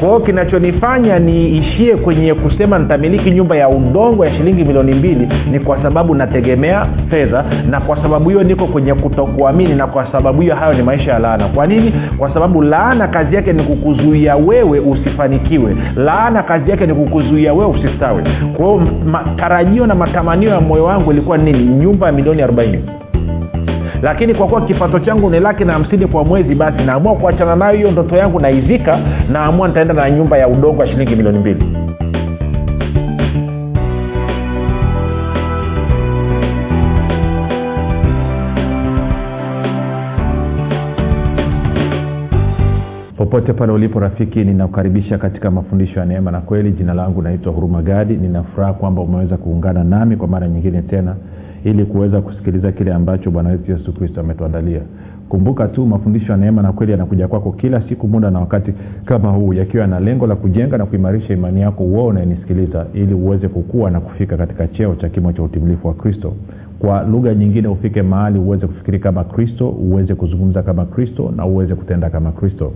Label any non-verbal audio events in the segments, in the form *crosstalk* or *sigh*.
kwa kinachonifanya niishie kwenye kusema nitamiliki nyumba ya udongo ya shilingi milioni mbili ni kwa sababu nategemea fedha na kwa sababu hiyo niko kwenye kutokuamini na kwa sababu hiyo hayo ni maisha ya laana. Kwa nini? Kwa sababu laana kazi yake ni kukuzuia wewe usifanikiwe. Laana kazi yake ni kukuzuia wewe usistawi. Kwa hiyo matarajio na matamanio ya moyo wangu ilikuwa nini? Nyumba ya milioni arobaini lakini kwa kuwa kipato changu ni laki na hamsini kwa mwezi basi naamua kuachana nayo hiyo ndoto yangu naizika naamua nitaenda na nyumba ya udongo ya shilingi milioni mbili. Popote pale ulipo rafiki ninakukaribisha katika mafundisho ya neema na kweli. Jina langu naitwa huruma gadi. Ninafuraha kwamba umeweza kuungana nami kwa mara nyingine tena ili kuweza kusikiliza kile ambacho bwana wetu yesu kristo ametuandalia. Kumbuka tu mafundisho ya neema na kweli yanakuja kwako kila siku muda na wakati kama huu yakiwa na lengo la kujenga na kuimarisha imani yako uo unayenisikiliza ili uweze kukua na kufika katika cheo cha kimo cha utimilifu wa kristo. Kwa lugha nyingine ufike mahali uweze kufikiri kama kristo uweze kuzungumza kama kristo na uweze kutenda kama kristo.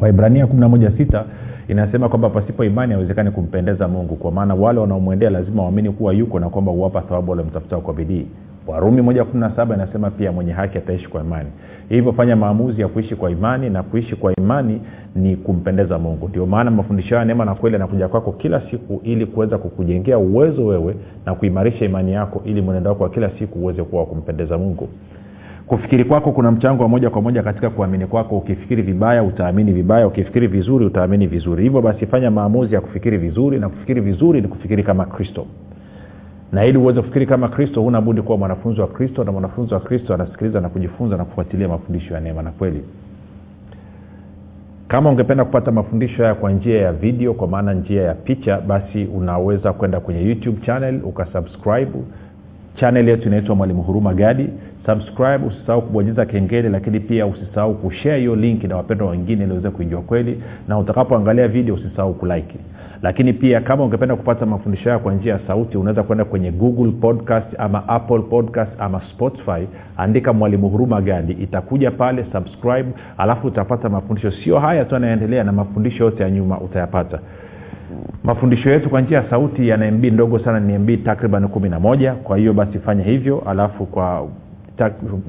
Waibrania 116 inasema kwamba pasipo imani haiwezekani kumpendeza mungu. Kwa maana wale wanaomwendea lazima waamini kuwa yuko na kwamba huwapa thawabu walimtafutao kwa bidii. Warumi moja kumi na saba inasema pia mwenye haki ataishi kwa imani. Hivyo fanya maamuzi ya kuishi kwa imani na kuishi kwa imani ni kumpendeza mungu. Ndio maana mafundisho haya neema na kweli yanakuja kwako kila siku ili kuweza kukujengea uwezo wewe na kuimarisha imani yako ili mwenendo wako wa kila siku uweze kuwa wa kumpendeza mungu kufikiri kwako kuna mchango wa moja kwa moja katika kuamini kwako. Ukifikiri vibaya utaamini vibaya. Ukifikiri vizuri utaamini vizuri. Hivyo basi fanya maamuzi ya kufikiri vizuri na kufikiri vizuri ni kufikiri kama kristo. Na ili uweze kufikiri kama kristo huna budi kuwa mwanafunzi wa kristo na mwanafunzi wa kristo anasikiliza na kujifunza na kufuatilia mafundisho ya neema na kweli. Kama ungependa kupata mafundisho haya kwa njia ya video kwa maana njia ya picha basi unaweza kwenda kwenye youtube channel ukasubscribe. Chanel yetu inaitwa mwalimu huruma gadi subscribe usisahau kubonyeza kengele lakini pia usisahau kushare hiyo linki na wapendwa wengine iliweze kuijua kweli. Na utakapoangalia video usisahau kulike. Lakini pia kama ungependa kupata mafundisho hayo kwa njia ya sauti unaweza kwenda kwenye google podcast ama apple podcast ama spotify. Andika mwalimu huruma gadi itakuja pale subscribe alafu utapata mafundisho. Sio haya tu yanaendelea na mafundisho yote ya nyuma utayapata. Mafundisho yetu kwa njia ya sauti yana mb ndogo sana ni mb takriban kumi na moja. Kwa hiyo basi fanya hivyo alafu kwa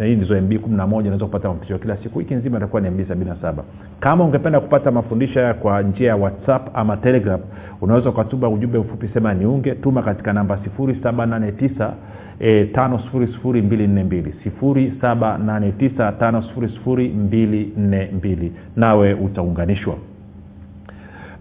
hii ndizo mb kumi na moja unaweza kupata mafundisho kila siku. Wiki nzima itakuwa ni mb sabini na saba. Kama ungependa kupata mafundisho haya kwa njia ya whatsapp ama telegram unaweza ukatuma ujumbe mfupi sema niunge. Tuma katika namba 789 e, tano sifuri sifuri mbili nne mbili. sifuri saba nane tisa tano sifuri sifuri mbili nne mbili. Nawe utaunganishwa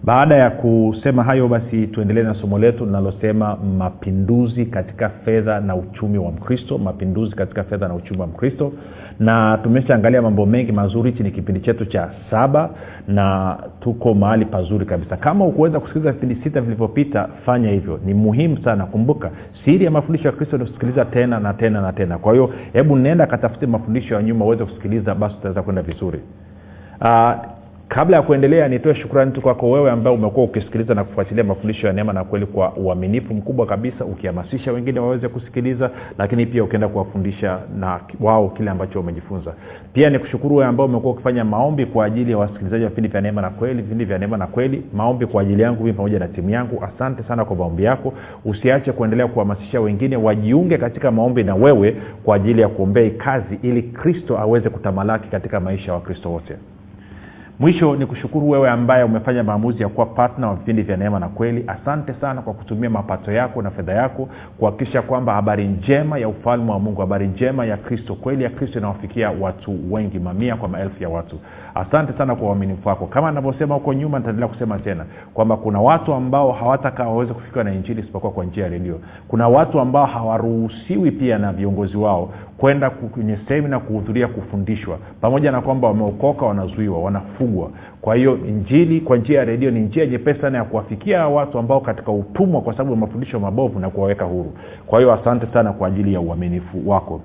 baada ya kusema hayo basi tuendelee na somo letu linalosema mapinduzi katika fedha na uchumi wa mkristo mapinduzi katika fedha na uchumi wa mkristo. Na tumeshaangalia mambo mengi mazuri hichi ni kipindi chetu cha saba na tuko mahali pazuri kabisa. Kama ukuweza kusikiliza vipindi sita vilivyopita fanya hivyo. Ni muhimu sana. Kumbuka siri ya mafundisho ya kristo ni kusikiliza tena na tena na tena. Kwa hiyo hebu nenda katafute mafundisho ya nyuma uweze kusikiliza basi utaweza kwenda vizuri. Uh, kabla ya kuendelea nitoe shukrani tu kwako wewe ambaye umekuwa ukisikiliza na kufuatilia mafundisho ya neema na kweli kwa uaminifu mkubwa kabisa ukihamasisha wengine waweze kusikiliza lakini pia ukienda kuwafundisha na wao kile ambacho umejifunza pia ni kushukuru wewe ambao umekuwa ukifanya maombi kwa ajili ya wasikilizaji wa vipindi vya neema na kweli vipindi vya neema na kweli maombi kwa ajili yangu mimi pamoja na timu yangu. Asante sana kwa maombi yako. Usiache kuendelea kuhamasisha wengine wajiunge katika maombi na wewe kwa ajili ya kuombea kazi ili kristo aweze kutamalaki katika maisha ya wakristo wote mwisho ni kushukuru wewe ambaye umefanya maamuzi ya kuwa patna wa vipindi vya neema na kweli. Asante sana kwa kutumia mapato yako na fedha yako kuhakikisha kwamba habari njema ya ufalme wa mungu habari njema ya kristo kweli ya kristo inawafikia watu wengi mamia kwa maelfu ya watu. Asante sana kwa uaminifu wako. Kama anavyosema huko nyuma nitaendelea kusema tena kwamba kuna watu ambao hawatakaa waweze kufikiwa na injili isipokuwa kwa njia ya redio. Kuna watu ambao hawaruhusiwi pia na viongozi wao kwenda kwenye semina kuhudhuria kufundishwa. Pamoja na kwamba wameokoka wanazuiwa wanafugwa kwa hiyo injili kwa njia ya redio ni njia nyepesi sana ya kuwafikia watu ambao katika utumwa kwa sababu ya mafundisho mabovu na kuwaweka huru. Kwa hiyo asante sana kwa ajili ya uaminifu wako.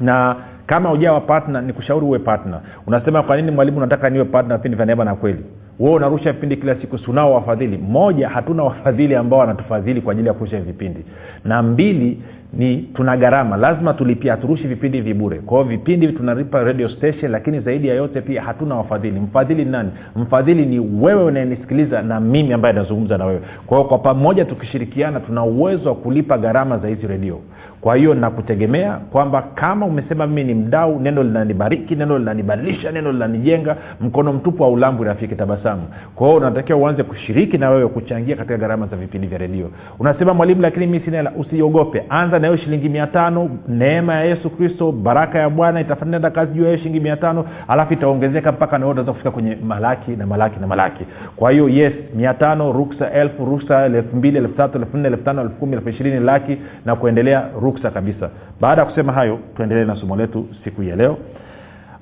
Na kama ujawa patna ni kushauri uwe patna unasema kwa nini mwalimu nataka niwe patna vipindi vya neema na kweli? Wewe unarusha vipindi kila siku sunao wafadhili? Moja hatuna wafadhili ambao wanatufadhili kwa ajili ya kurusha vipindi. Na mbili ni tuna gharama lazima tulipia haturushi vipindi vibure kwao vipindi tunalipa radio station lakini zaidi ya yote pia hatuna wafadhili. Mfadhili ni nani? Mfadhili ni wewe unayenisikiliza na mimi ambaye nazungumza na wewe. Kwa kwa pamoja tukishirikiana tuna uwezo wa kulipa gharama za hizi redio kwa hiyo nakutegemea kwamba kama umesema mimi ni mdau neno linanibariki neno linanibadilisha neno linanijenga mkono mtupu wa ulambu rafiki tabasamu. Kwa hiyo unatakiwa uanze kushiriki na wewe kuchangia katika gharama za vipindi vya redio. Unasema mwalimu lakini mi sina usiogope. Anza na hiyo shilingi mia tano neema ya yesu kristo baraka ya bwana itafanenda kazi juu ya hiyo shilingi mia tano alafu itaongezeka mpaka na utaweza kufika kwenye malaki na malaki na malaki. Kwa hiyo yes mia tano ruksa elfu ruksa elfu mbili elfu tatu elfu nne elfu tano elfu kumi elfu ishirini laki na kuendelea ruksa kabisa. Baada ya kusema hayo tuendelee na somo letu siku ya leo.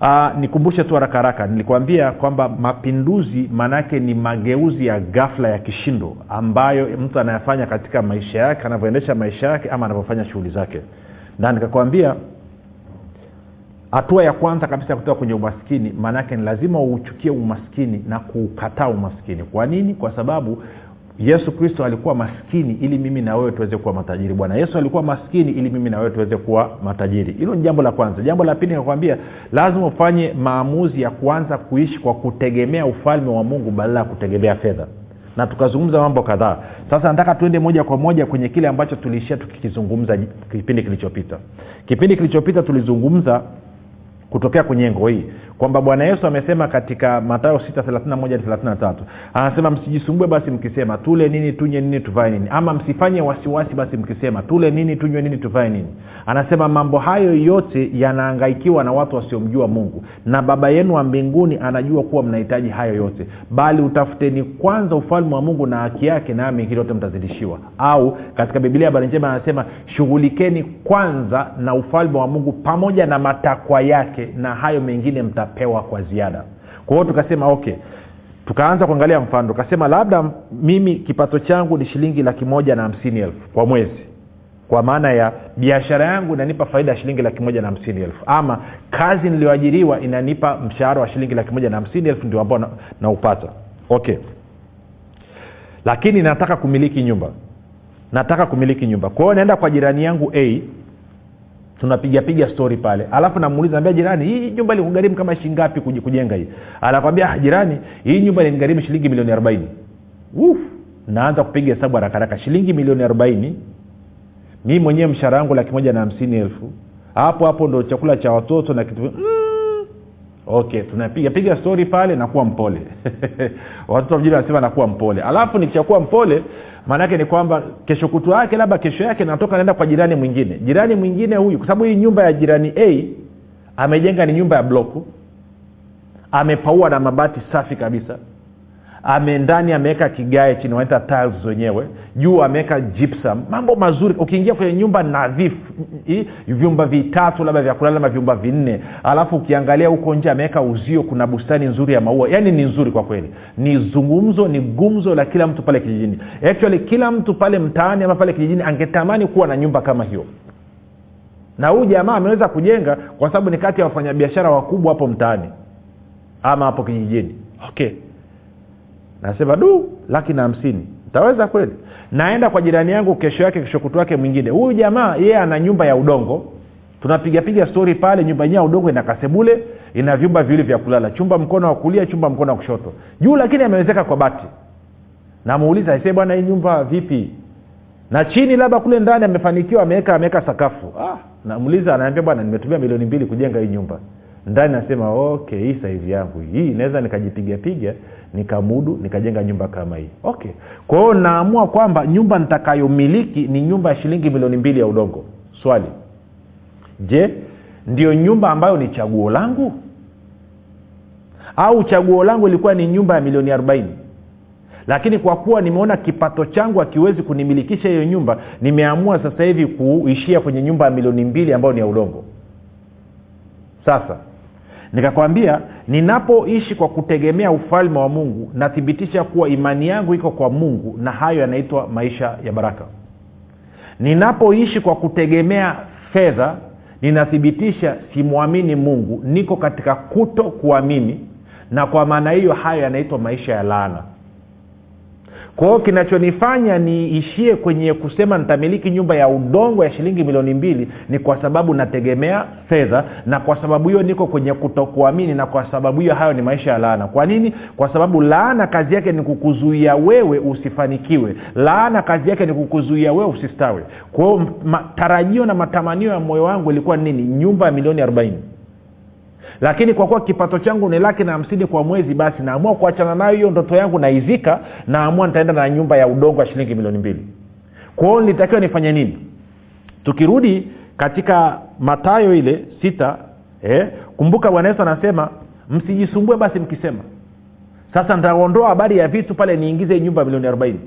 Aa, nikumbushe tu haraka haraka nilikuambia kwamba mapinduzi maanaake ni mageuzi ya ghafla ya kishindo ambayo mtu anayafanya katika maisha yake anavyoendesha maisha yake ama anavyofanya shughuli zake. Na nikakwambia hatua ya kwanza kabisa ya kutoka kwenye umaskini maanaake ni lazima uuchukie umaskini na kuukataa umaskini. Kwa nini? Kwa sababu yesu kristo alikuwa maskini ili mimi na wewe tuweze kuwa matajiri. Bwana yesu alikuwa maskini ili mimi na wewe tuweze kuwa matajiri. Hilo ni jambo la kwanza. Jambo la pili nikakwambia lazima ufanye maamuzi ya kuanza kuishi kwa kutegemea ufalme wa mungu badala ya kutegemea fedha. Na tukazungumza mambo kadhaa. Sasa nataka tuende moja kwa moja kwenye kile ambacho tuliishia tukikizungumza kipindi kilichopita. Kipindi kilichopita tulizungumza kutokea kwenye engo hii kwamba bwana yesu amesema katika matayo 6 anasema msijisumbue basi mkisema tule nini tunywe nini tuvae nini. Ama msifanye wasiwasi basi mkisema tule nini tunywe nini tuvae nini. Anasema mambo hayo yote yanaangaikiwa na watu wasiomjua mungu na baba yenu wa mbinguni anajua kuwa mnahitaji hayo yote. Bali utafuteni kwanza ufalme wa mungu na haki yake nayo mengine yote mtazidishiwa. Au katika bibilia habari njema anasema shughulikeni kwanza na ufalme wa mungu pamoja na matakwa yake na hayo mengine mtapewa kwa ziada. Kwa hiyo tukasema okay tukaanza kuangalia mfano tukasema labda mimi kipato changu ni shilingi laki moja na hamsini elfu kwa mwezi kwa maana ya biashara yangu inanipa faida ya shilingi laki moja na hamsini elfu ama kazi niliyoajiriwa inanipa mshahara wa shilingi laki moja na hamsini elfu ndio ambao naupata. Na okay. Lakini nataka kumiliki nyumba. Nataka kumiliki nyumba. Kwa hiyo naenda kwa jirani yangu a tunapigapiga stori pale. Alafu namuuliza naambia jirani hii nyumba ilikugharimu kama shingapi kujenga hii? Anakwambia jirani hii nyumba ilinigharimu shilingi milioni arobaini. Naanza kupiga hesabu harakaraka shilingi milioni arobaini. Mi mwenyewe mshahara wangu laki na hamsini elfu. Hapo hapo ndo chakula cha watoto na kitu. Mm. okay tunapiga piga stori pale nakuwa mpole. *laughs* Watoto vijini wanasema nakuwa mpole. Alafu nikishakuwa mpole maanaake ni kwamba kesho kutu yake labda kesho yake natoka naenda kwa jirani mwingine. Jirani mwingine huyu kwa sababu hii nyumba ya jirani a amejenga ni nyumba ya bloku. Amepaua na mabati safi kabisa ame ndani ameweka kigae chini wanaita tiles wenyewe juu ameweka gypsum. Mambo mazuri ukiingia kwenye nyumba nadhifu vyumba vitatu labda vya kulala ama vyumba vinne. Alafu ukiangalia huko nje ameweka uzio kuna bustani nzuri ya maua. Yaani ni nzuri kwa kweli. Ni zungumzo ni gumzo la kila mtu pale kijijini. Actually kila mtu pale mtaani ama pale kijijini angetamani kuwa na nyumba kama hiyo. Na huyu jamaa ameweza kujenga kwa sababu ni kati ya wafanyabiashara wakubwa hapo mtaani. Ama hapo kijijini. Okay nasema du laki na hamsini. Taweza kweli? Naenda kwa jirani yangu kesho yake kesho kutu wake mwingine. Huyu jamaa yeye ana nyumba ya udongo. Tunapigapiga stori pale nyumba yenyewe ya udongo ina kasebule ina vyumba viwili vya kulala. Chumba mkono wa kulia chumba mkono wa kushoto. Juu lakini amewezeka kwa bati namuuliza se bwana hii nyumba vipi? Na chini labda kule ndani amefanikiwa ameweka ameweka sakafu. Ah, namuuliza anaambia bwana nimetumia milioni mbili kujenga hii nyumba ndani nasema okay hii saizi yangu hii inaweza nikajipigapiga nikamudu nikajenga nyumba kama hii. Okay. Kwa hiyo naamua kwamba nyumba nitakayomiliki ni nyumba ya shilingi milioni mbili ya udongo. Swali. Je ndio nyumba ambayo ni chaguo langu? Au chaguo langu ilikuwa ni nyumba ya milioni arobaini? Lakini kwa kuwa nimeona kipato changu akiwezi kunimilikisha hiyo nyumba nimeamua sasa hivi kuishia kwenye nyumba ya milioni mbili ambayo ni ya udongo. Sasa nikakwambia ninapoishi kwa kutegemea ufalme wa mungu nathibitisha kuwa imani yangu iko kwa mungu na hayo yanaitwa maisha ya baraka. Ninapoishi kwa kutegemea fedha ninathibitisha simwamini mungu niko katika kuto kuamini na kwa maana hiyo hayo yanaitwa maisha ya laana kwa hiyo kinachonifanya niishie kwenye kusema nitamiliki nyumba ya udongo ya shilingi milioni mbili ni kwa sababu nategemea fedha na kwa sababu hiyo niko kwenye kutokuamini na kwa sababu hiyo hayo ni maisha ya laana. Kwa nini? Kwa sababu laana kazi yake ni kukuzuia wewe usifanikiwe. Laana kazi yake ni kukuzuia wewe usistawe kwa hiyo tarajio na matamanio ya moyo wangu ilikuwa nini? Nyumba ya milioni arobaini lakini kwa kuwa kipato changu ni laki na hamsini kwa mwezi basi naamua kuachana nayo hiyo ndoto yangu naizika naamua nitaenda na nyumba ya udongo wa shilingi milioni mbili. Kwao nilitakiwa nifanye nini? Tukirudi katika matayo ile sita eh, kumbuka bwana yesu anasema msijisumbue basi mkisema. Sasa nitaondoa habari ya vitu pale niingize nyumba milioni arobaini.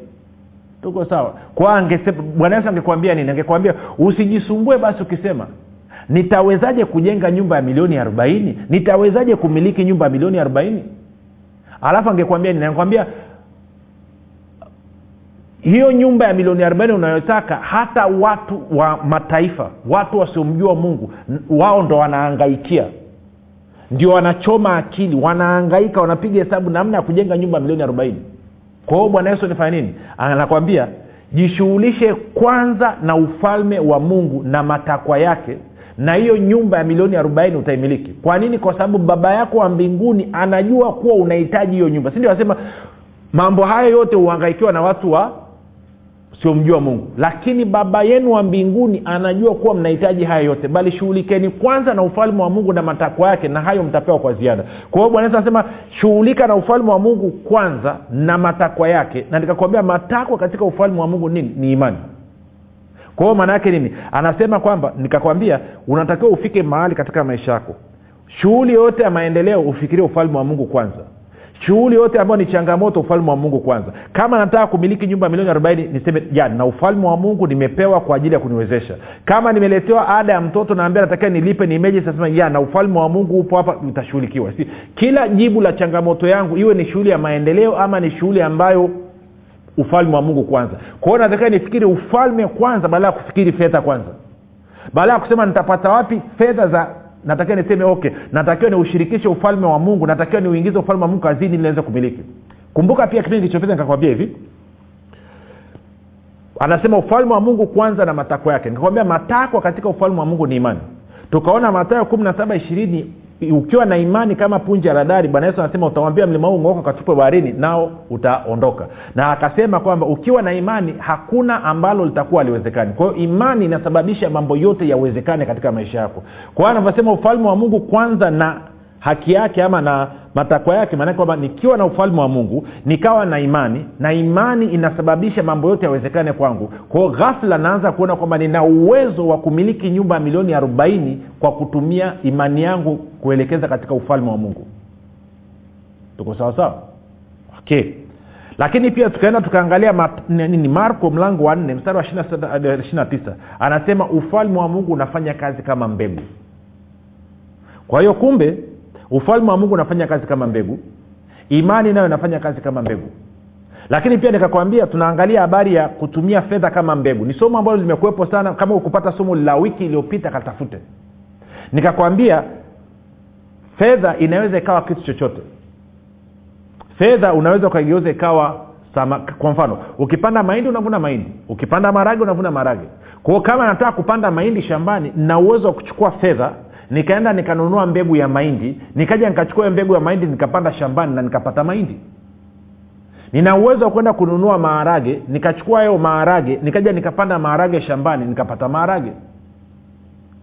Tuko sawa? Kwa bwana yesu angekwambia nini? Angekwambia usijisumbue basi ukisema nitawezaje kujenga nyumba ya milioni arobaini? Nitawezaje kumiliki nyumba ya milioni arobaini? Alafu angekwambia ninakwambia hiyo nyumba ya milioni arobaini unayotaka hata watu wa mataifa watu wasiomjua mungu wao ndo wanaangaikia. Ndio wanachoma akili wanaangaika wanapiga hesabu namna ya kujenga nyumba ya milioni arobaini. Kwa hiyo bwana yesu nifanya nini? Anakwambia jishughulishe kwanza na ufalme wa mungu na matakwa yake na hiyo nyumba ya milioni arobaini utaimiliki. Kwa nini? Kwa sababu baba yako wa mbinguni anajua kuwa unahitaji hiyo nyumba. Sindio anasema mambo hayo yote huhangaikiwa na watu wa siomjua mungu. Lakini baba yenu wa mbinguni anajua kuwa mnahitaji haya yote. Bali shughulikeni kwanza na ufalme wa mungu na matakwa yake na hayo mtapewa kwa ziada. Kwa hiyo bwana anasema shughulika na ufalme wa mungu kwanza na matakwa yake. Na nikakwambia matakwa katika ufalme wa mungu nini ni imani kwa hiyo maana yake nini? Anasema kwamba nikakwambia unatakiwa ufike mahali katika maisha yako. Shughuli yoyote ya maendeleo ufikirie ufalme wa mungu kwanza. Shughuli yote ambayo ni changamoto ufalme wa mungu kwanza. Kama nataka kumiliki nyumba milioni arobaini niseme ja na ufalme wa mungu nimepewa kwa ajili ya kuniwezesha. Kama nimeletewa ada ya mtoto naambia natakiwa nilipe ni imeji sasema ya na ufalme wa mungu upo hapa utashughulikiwa si kila jibu la changamoto yangu iwe ni shughuli ya maendeleo ama ni shughuli ambayo ufalme wa mungu kwanza. Kwa natakiwa nifikiri ufalme kwanza baada ya kufikiri fedha kwanza. Baada ya kusema nitapata wapi fedha za natakiwa niseme okay natakiwa niushirikishe ufalme wa mungu natakiwa niuingize ufalme wa mungu kazini ili niweze kumiliki. Kumbuka pia kipindi kilichopita nikakwambia hivi. Anasema ufalme wa mungu kwanza na matakwa yake. Nikakwambia matakwa katika ufalme wa mungu ni imani. Tukaona matayo kumi na saba ishirini ukiwa na imani kama punje ya radari bwana yesu anasema utamwambia mlima huu ng'oka katupwe baharini nao utaondoka. Na akasema kwamba ukiwa na imani hakuna ambalo litakuwa aliwezekani kwa hiyo imani inasababisha mambo yote yawezekane katika maisha yako. Kwa hiyo anavyosema ufalme wa mungu kwanza na haki yake ama na matakwa yake maanake kwamba nikiwa na ufalme wa mungu nikawa na imani na imani inasababisha mambo yote yawezekane kwangu. Kwao ghafla naanza kuona kwamba nina uwezo wa kumiliki nyumba ya milioni arobaini kwa kutumia imani yangu kuelekeza katika ufalme wa mungu. Tuko sawasawa okay. Lakini pia tukaenda tukaangalia nini marko mlango wa nne mstari wa ishirina tisa. Anasema ufalme wa mungu unafanya kazi kama mbegu. Kwa hiyo kumbe ufalme wa mungu unafanya kazi kama mbegu. Imani nayo inafanya kazi kama mbegu. Lakini pia nikakwambia tunaangalia habari ya kutumia fedha kama mbegu. Ni somo ambalo limekuwepo sana. Kama ukupata somo la wiki iliyopita katafute. Nikakwambia fedha inaweza ikawa kitu chochote. Fedha unaweza ukaigeuza ikawa sama, kwa mfano ukipanda mahindi unavuna mahindi. Ukipanda marage unavuna marage kwao kama nataka kupanda mahindi shambani na uwezo wa kuchukua fedha nikaenda nikanunua mbegu ya mahindi nikaja nikachukua mbegu ya mahindi nikapanda shambani na nikapata mahindi. Nina uwezo wa kwenda kununua maharage nikachukua hayo maharage nikaja nikapanda maharage shambani nikapata maharage.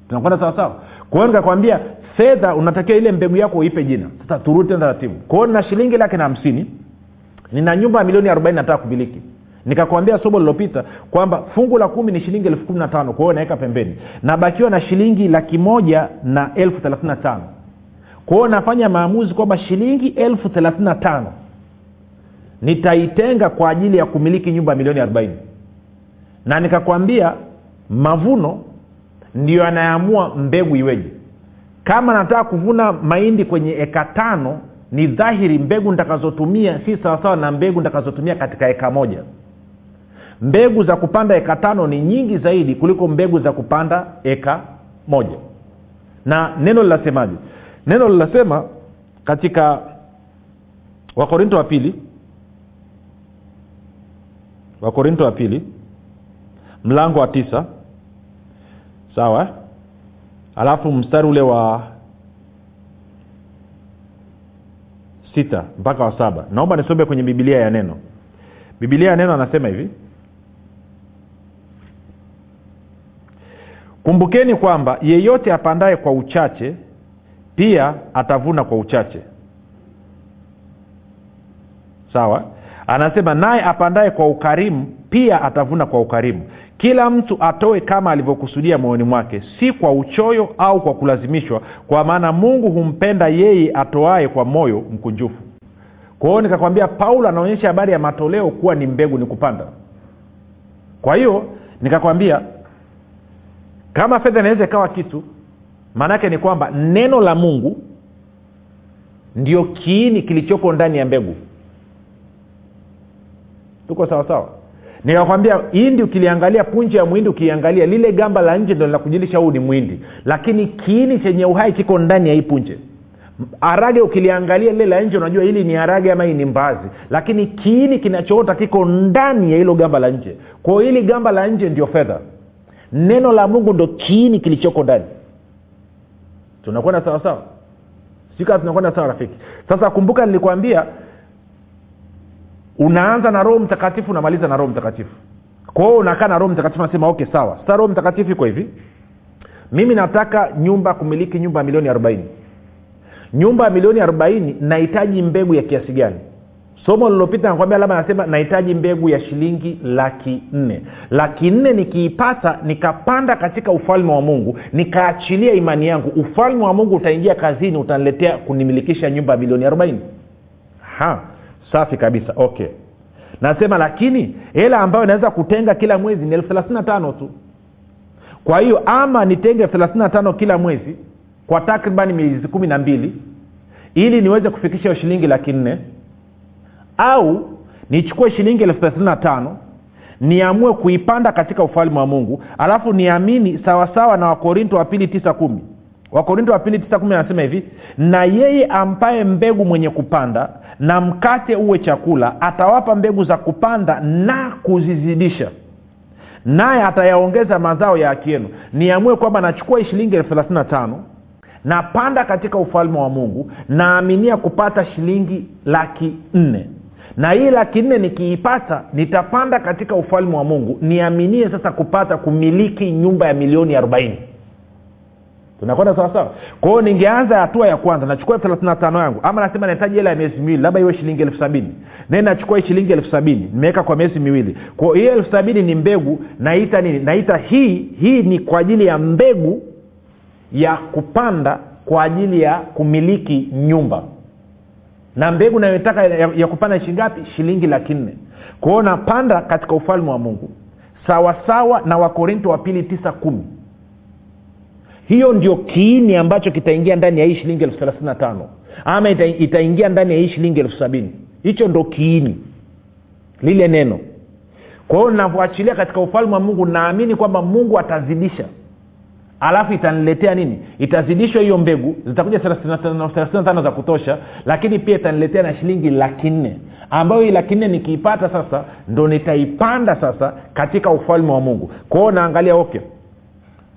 Tunakwenda sawasawa kwa hiyo nikakwambia fedha unatakiwa ile mbegu yako uipe jina. Sasa turudi taratibu. Kwa nina shilingi laki na hamsini nina nyumba ya milioni arobaini nataka kumiliki nikakwambia somo lilopita kwamba fungu la kumi ni shilingi elfu kumi na tano kwa hiyo naweka pembeni. Nabakiwa na shilingi laki moja na elfu thelathini na tano. Kwa hiyo nafanya maamuzi kwamba shilingi elfu thelathini na tano nitaitenga kwa ajili ya kumiliki nyumba milioni arobaini. Na nikakwambia mavuno ndio anayeamua mbegu iweje. Kama nataka kuvuna mahindi kwenye eka tano ni dhahiri mbegu nitakazotumia si sawasawa na mbegu nitakazotumia katika eka moja mbegu za kupanda eka tano ni nyingi zaidi kuliko mbegu za kupanda eka moja. Na neno linasemaje? Neno linasema katika wakorinto wa pili wakorinto wa pili mlango wa tisa sawa? Alafu mstari ule wa sita mpaka wa saba. Naomba nisome kwenye bibilia ya neno. Bibilia ya neno anasema hivi kumbukeni kwamba yeyote apandaye kwa uchache pia atavuna kwa uchache. Sawa? Anasema naye apandaye kwa ukarimu pia atavuna kwa ukarimu. Kila mtu atoe kama alivyokusudia moyoni mwake si kwa uchoyo au kwa kulazimishwa kwa maana mungu humpenda yeye atoaye kwa moyo mkunjufu. Kwa hiyo nikakwambia paulo anaonyesha habari ya matoleo kuwa ni mbegu ni kupanda. Kwa hiyo nikakwambia kama fedha inaweza ikawa kitu maanaake ni kwamba neno la mungu ndio kiini kilichoko ndani ya mbegu. Tuko sawasawa nikakwambia hindi ukiliangalia punje ya mwindi ukiangalia lile gamba la nje ndo linakujilisha huu ni mwindi. Lakini kiini chenye uhai kiko ndani ya hii punje. Arage ukiliangalia lile la nje unajua hili ni arage ama hii ni mbazi lakini kiini kinachoota kiko ndani ya hilo gamba la nje. Kwao hili gamba la nje ndio fedha neno la mungu ndo kiini kilichoko ndani. Tunakwenda sawasawa sikaa tunakwenda sawa rafiki. Sasa kumbuka nilikwambia unaanza na roho mtakatifu unamaliza na roho mtakatifu. Kwa unakaa na roho mtakatifu nasema okay sawa. Sasa roho mtakatifu iko hivi. Mimi nataka nyumba kumiliki nyumba ya milioni arobaini. Nyumba ya milioni arobaini nahitaji mbegu ya kiasi gani somo lilopita nakwambia labda nasema nahitaji mbegu ya shilingi laki nne. Laki nne nikiipata nikapanda katika ufalme wa mungu nikaachilia imani yangu. Ufalme wa mungu utaingia kazini utaniletea kunimilikisha nyumba ya milioni arobaini. Safi kabisa okay. Nasema lakini hela ambayo inaweza kutenga kila mwezi ni elfu thelathini na tano tu. Kwa hiyo ama nitenge elfu thelathini na tano kila mwezi kwa takriban miezi kumi na mbili ili niweze kufikisha shilingi laki nne au nichukue shilingi elfu thelathini na tano niamue kuipanda katika ufalme wa mungu alafu niamini sawasawa na wakorinto wa pili tisa kumi. Wakorinto wa pili tisa kumi anasema hivi na yeye ampaye mbegu mwenye kupanda na mkate uwe chakula atawapa mbegu za kupanda na kuzizidisha naye atayaongeza mazao ya haki yenu. Niamue kwamba nachukua shilingi elfu thelathini na tano napanda katika ufalme wa mungu naaminia kupata shilingi laki nne na hii laki nne nikiipata nitapanda katika ufalme wa mungu. Niaminie sasa kupata kumiliki nyumba ya milioni arobaini. Tunakwenda sawasawa kwa hiyo ningeanza hatua ya kwanza nachukua elfu thelathini na tano yangu. Ama nasema nahitaji hela ya miezi miwili labda iwe shilingi elfu sabini. Nae nachukua shilingi elfu sabini nimeweka kwa miezi miwili. Kwao hiyo elfu sabini ni mbegu naita nini? Naita hii hii ni kwa ajili ya mbegu ya kupanda kwa ajili ya kumiliki nyumba na mbegu nayotaka ya, ya kupanda shingapi shilingi laki nne. Kwao napanda katika ufalme wa mungu. Sawasawa na wakorinto wa pili tisa kumi. Hiyo ndio kiini ambacho kitaingia ndani ya hii shilingi elfu thelathini tano. Ama ita, itaingia ndani ya hii shilingi elfu sabini. Hicho ndo kiini. Lile neno. Kwa hiyo navyoachilia katika ufalme wa mungu naamini kwamba mungu atazidisha alafu itaniletea nini? Itazidishwa hiyo mbegu zitakuja thelathini tano za kutosha lakini pia itaniletea na shilingi laki nne. Ambayo hii laki nne nikiipata sasa ndo nitaipanda sasa katika ufalme wa mungu. Kwao naangalia okay.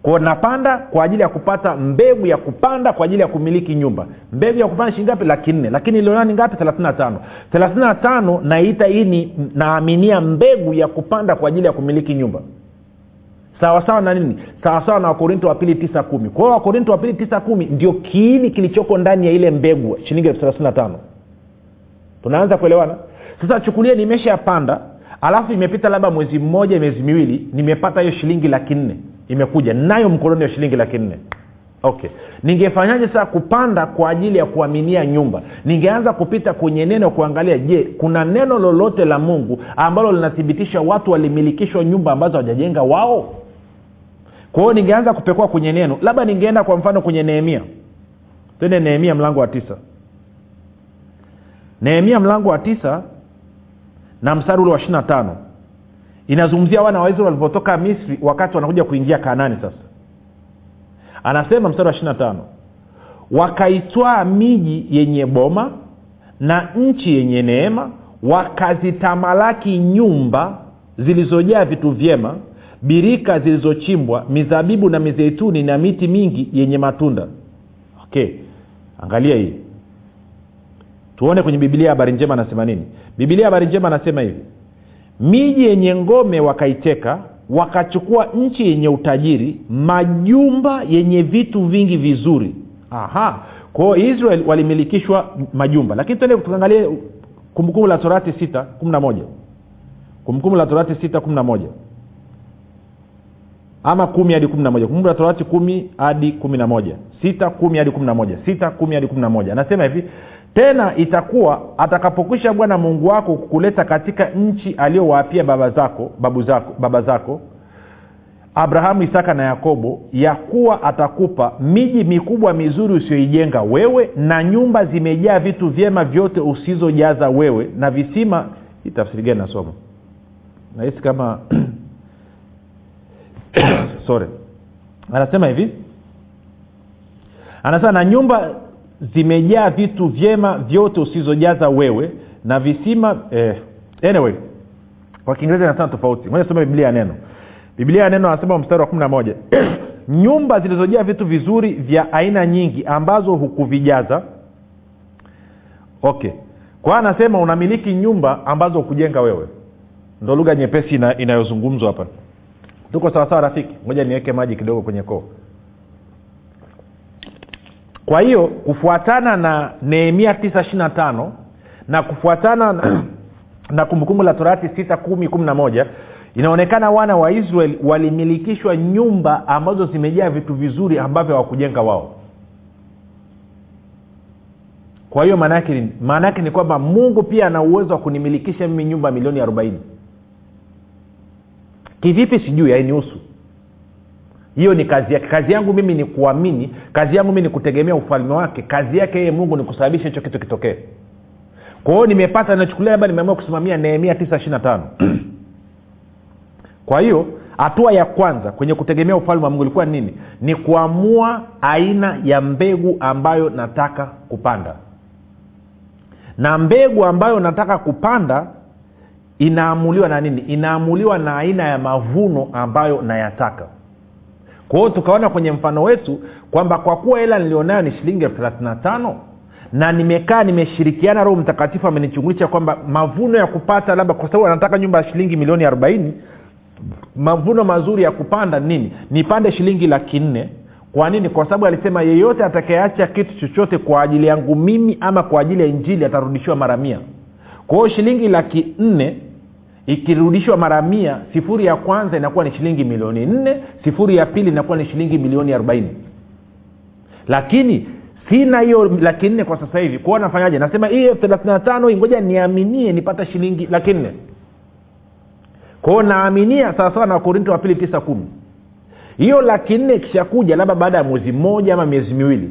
Kwao napanda kwa ajili ya kupata mbegu ya kupanda kwa ajili ya kumiliki nyumba. Mbegu ya kupanda shingapi laki nne. Lakini ilionani ngapi? thelathini na tano. thelathini na tano naita hii ni naaminia mbegu ya kupanda kwa ajili ya kumiliki nyumba sawasawa na nini? Sawasawa na wakorinto wa pili tisa kumi. Kwa wakorinto wa pili tisa kumi ndio kiini kilichoko ndani ya ile mbegu shilingi elfu thelathini na tano. Tunaanza kuelewana? Sasa chukulia nimeshapanda alafu imepita labda mwezi mmoja miezi miwili nimepata hiyo shilingi laki nne. Imekuja nayo mkononi wa shilingi laki nne. Okay. Ningefanyaje sasa kupanda kwa ajili ya kuaminia nyumba? Ningeanza kupita kwenye neno kuangalia je kuna neno lolote la mungu ambalo linathibitisha watu walimilikishwa nyumba ambazo hawajajenga wao kwa hiyo ningeanza kupekua kwenye neno labda ningeenda kwa mfano kwenye nehemia. Twende nehemia mlango wa tisa. Nehemia mlango wa tisa na mstari ule wa ishiri na tano. Inazungumzia wana wa israeli walivyotoka misri wakati wanakuja kuingia kanani sasa. Anasema mstari wa ishiri na tano wakaitwaa miji yenye boma na nchi yenye neema wakazitamalaki nyumba zilizojaa vitu vyema birika zilizochimbwa mizabibu na mizeituni na miti mingi yenye matunda. Okay angalia hii. Tuone kwenye bibilia habari njema anasema nini. Bibilia habari njema anasema hivi. Miji yenye ngome wakaiteka wakachukua nchi yenye utajiri majumba yenye vitu vingi vizuri. Aha kwao israel walimilikishwa majumba. Lakini tuende tukaangalie kumbukumbu la torati sita kumi na moja. Kumbukumbu la torati sita kumi na moja ama kumi hadi kumi na moja. Kumbuka torati kumi hadi kumi na moja. Sita kumi hadi kumi na moja. Sita kumi hadi kumi na moja. Anasema hivi tena itakuwa atakapokwisha bwana mungu wako kukuleta katika nchi aliyowaapia baba zako babu zako baba zako abrahamu isaka na yakobo ya kuwa atakupa miji mikubwa mizuri usioijenga wewe na nyumba zimejaa vitu vyema vyote usizojaza wewe na visima. Hii tafsiri gani nasoma? Nahisi kama *clears throat* *coughs* sorry. Anasema hivi. Anasema na nyumba zimejaa vitu vyema vyote usizojaza wewe na visima eh, anyway. Kwa kiingereza inasema tofauti. Moja soma biblia ya neno. Biblia ya neno anasema mstari wa kumi na moja. *coughs* Nyumba zilizojaa vitu vizuri vya aina nyingi ambazo hukuvijaza. Okay. Kwa anasema unamiliki nyumba ambazo hukujenga wewe. Ndo lugha nyepesi ina, hapa tuko sawasawa rafiki? Moja niweke maji kidogo kwenye koo. Kwa hiyo kufuatana na nehemia tisa ishiri na kufuatana na, *clears throat* na kumbukumbu la torati sita kumi kumi na moja inaonekana wana wa israel walimilikishwa nyumba ambazo zimejaa vitu vizuri ambavyo hawakujenga wao. Kwa hiyo maana yake ni kwamba mungu pia ana uwezo wa kunimilikisha mimi nyumba milioni arobaini kivipi sijui hainihusu. Hiyo ni kazi yake. Kazi yangu mimi ni kuamini kazi yangu mimi ni kutegemea ufalme wake. Kazi yake yeye mungu ni kusababisha hicho kitu kitokee. Kwa hiyo nimepata nachukulia labda nimeamua kusimamia nehemia tisa ishiri tano. Kwa hiyo hatua ya kwanza kwenye kutegemea ufalme wa mungu ilikuwa nini? Ni kuamua aina ya mbegu ambayo nataka kupanda. Na mbegu ambayo nataka kupanda inaamuliwa na nini? Inaamuliwa na aina ya mavuno ambayo nayataka. Kwa hiyo tukaona kwenye mfano wetu kwamba kwa kuwa hela nilionayo ni shilingi elfu thelathini na tano na nimekaa nimeshirikiana roho mtakatifu amenichungulisha kwamba mavuno ya kupata labda kwa sababu anataka nyumba ya shilingi milioni arobaini mavuno mazuri ya kupanda nini? Nipande shilingi laki nne. Kwa nini? Kwa sababu alisema yeyote atakayeacha kitu chochote kwa ajili yangu mimi ama kwa ajili ya injili atarudishiwa mara mia. Kwa hiyo shilingi laki nne ikirudishwa mara mia sifuri ya kwanza inakuwa ni shilingi milioni nne sifuri ya pili inakuwa ni shilingi milioni arobaini. Lakini sina hiyo laki nne kwa sasa hivi. Kuwa nafanyaje? Nasema hii elfu thelathini na tano ngoja niaminie nipata shilingi laki nne. Kwao naaminia sawasawa na wakorinto wa pili tisa kumi. Hiyo laki nne ikishakuja labda baada ya mwezi mmoja ama miezi miwili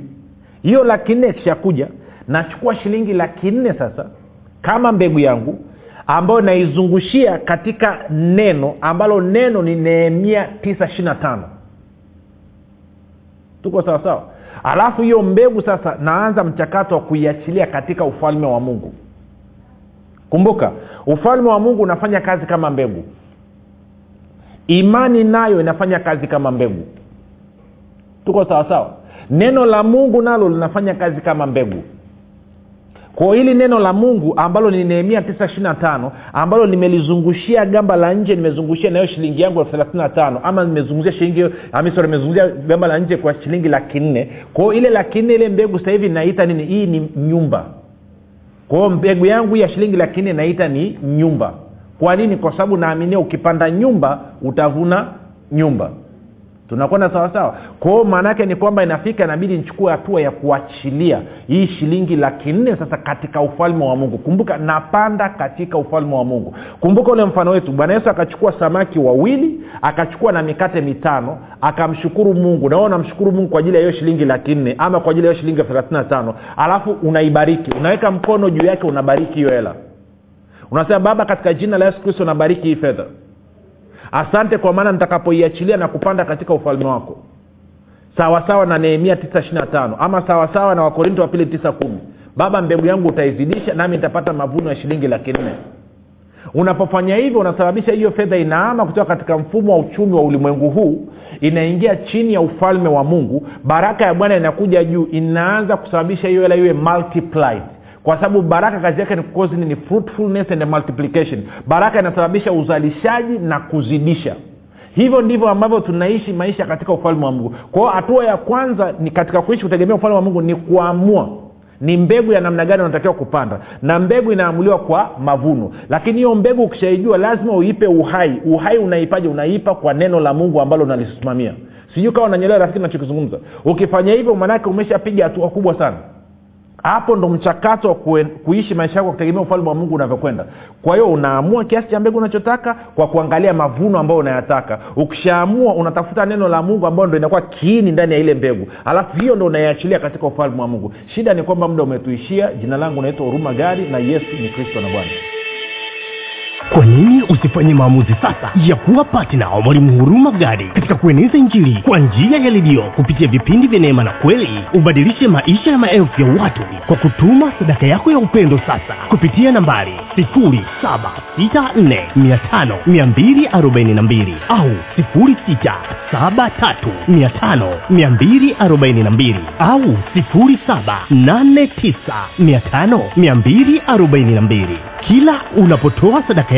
hiyo laki nne ikishakuja nachukua shilingi laki nne sasa kama mbegu yangu ambayo naizungushia katika neno ambalo neno ni nehemia tisa ishiri na tano. Tuko sawa sawa? Alafu hiyo mbegu sasa naanza mchakato wa kuiachilia katika ufalme wa mungu. Kumbuka ufalme wa mungu unafanya kazi kama mbegu. Imani nayo inafanya kazi kama mbegu. Tuko sawa sawa? Neno la mungu nalo linafanya kazi kama mbegu kwa hili neno la mungu ambalo ni nehemia tisa ishiri na tano ambalo nimelizungushia gamba la nje nimezungushia nayo shilingi yangu elfu thelathini na tano ama nimezunguzia shilingi amisori nimezunguzia gamba la nje kwa shilingi laki nne. Kwao ile laki nne ile mbegu sasa hivi naita nini? Hii ni nyumba. Kwao mbegu yangu ya shilingi laki nne naita ni nyumba. Kwa nini? Kwa sababu naaminia ukipanda nyumba utavuna nyumba tunakwenda sawasawa? Kwao maanaake ni kwamba inafika inabidi nichukue hatua ya kuachilia hii shilingi laki nne sasa katika ufalme wa mungu. Kumbuka napanda katika ufalme wa mungu. Kumbuka ule mfano wetu. Bwana yesu akachukua samaki wawili akachukua na mikate mitano akamshukuru mungu. Na namshukuru mungu kwa ajili ya hiyo shilingi laki nne ama kwa ajili ya hiyo shilingi thelathini na tano? Alafu unaibariki. Unaweka mkono juu yake unabariki hiyo hela. Unasema baba katika jina la yesu kristo nabariki hii fedha asante kwa maana nitakapoiachilia na kupanda katika ufalme wako. Sawasawa na nehemia tisa ishiri na tano. Ama sawasawa na wakorinto wa pili tisa kumi. Baba mbegu yangu utaizidisha nami nitapata mavuno ya shilingi laki nne. Unapofanya hivyo unasababisha hiyo fedha inaama kutoka katika mfumo wa uchumi wa ulimwengu huu. Inaingia chini ya ufalme wa mungu. Baraka ya bwana inakuja juu. Inaanza kusababisha hiyo hela iwe multiplied kwa sababu baraka kazi yake ni cause ni fruitfulness and multiplication. Baraka inasababisha uzalishaji na kuzidisha. Hivyo ndivyo ambavyo tunaishi maisha katika ufalme wa mungu. Kwao hatua ya kwanza ni katika kuishi kutegemea ufalme wa mungu ni kuamua ni mbegu ya namna gani unatakiwa kupanda. Na mbegu inaamuliwa kwa mavuno. Lakini hiyo mbegu ukishaijua lazima uipe uhai. Uhai unaipaje? Unaipa kwa neno la mungu ambalo unalisimamia. Sijui kawa unanyelewa rafiki nachokizungumza ukifanya hivyo maanake umeshapiga hatua kubwa sana hapo ndo mchakato wa kuishi maisha yako kutegemea ufalme wa mungu unavyokwenda. Kwa hiyo unaamua kiasi cha mbegu unachotaka kwa kuangalia mavuno ambayo unayataka. Ukishaamua unatafuta neno la mungu ambayo ndo inakuwa kiini ndani ya ile mbegu. Alafu hiyo ndo unaiachilia katika ufalme wa mungu. Shida ni kwamba muda umetuishia. Jina langu naitwa huruma gari na yesu ni kristo na bwana kwa nini usifanye maamuzi sasa ya kuwa patna wa mwalimu huruma gadi katika kueneza injili kwa njia ya redio kupitia vipindi vya neema na kweli? Ubadilishe maisha ya maelfu ya watu kwa kutuma sadaka yako ya upendo sasa kupitia nambari 7645242 au 6735242 au 7895242 kila unapotoa sadaka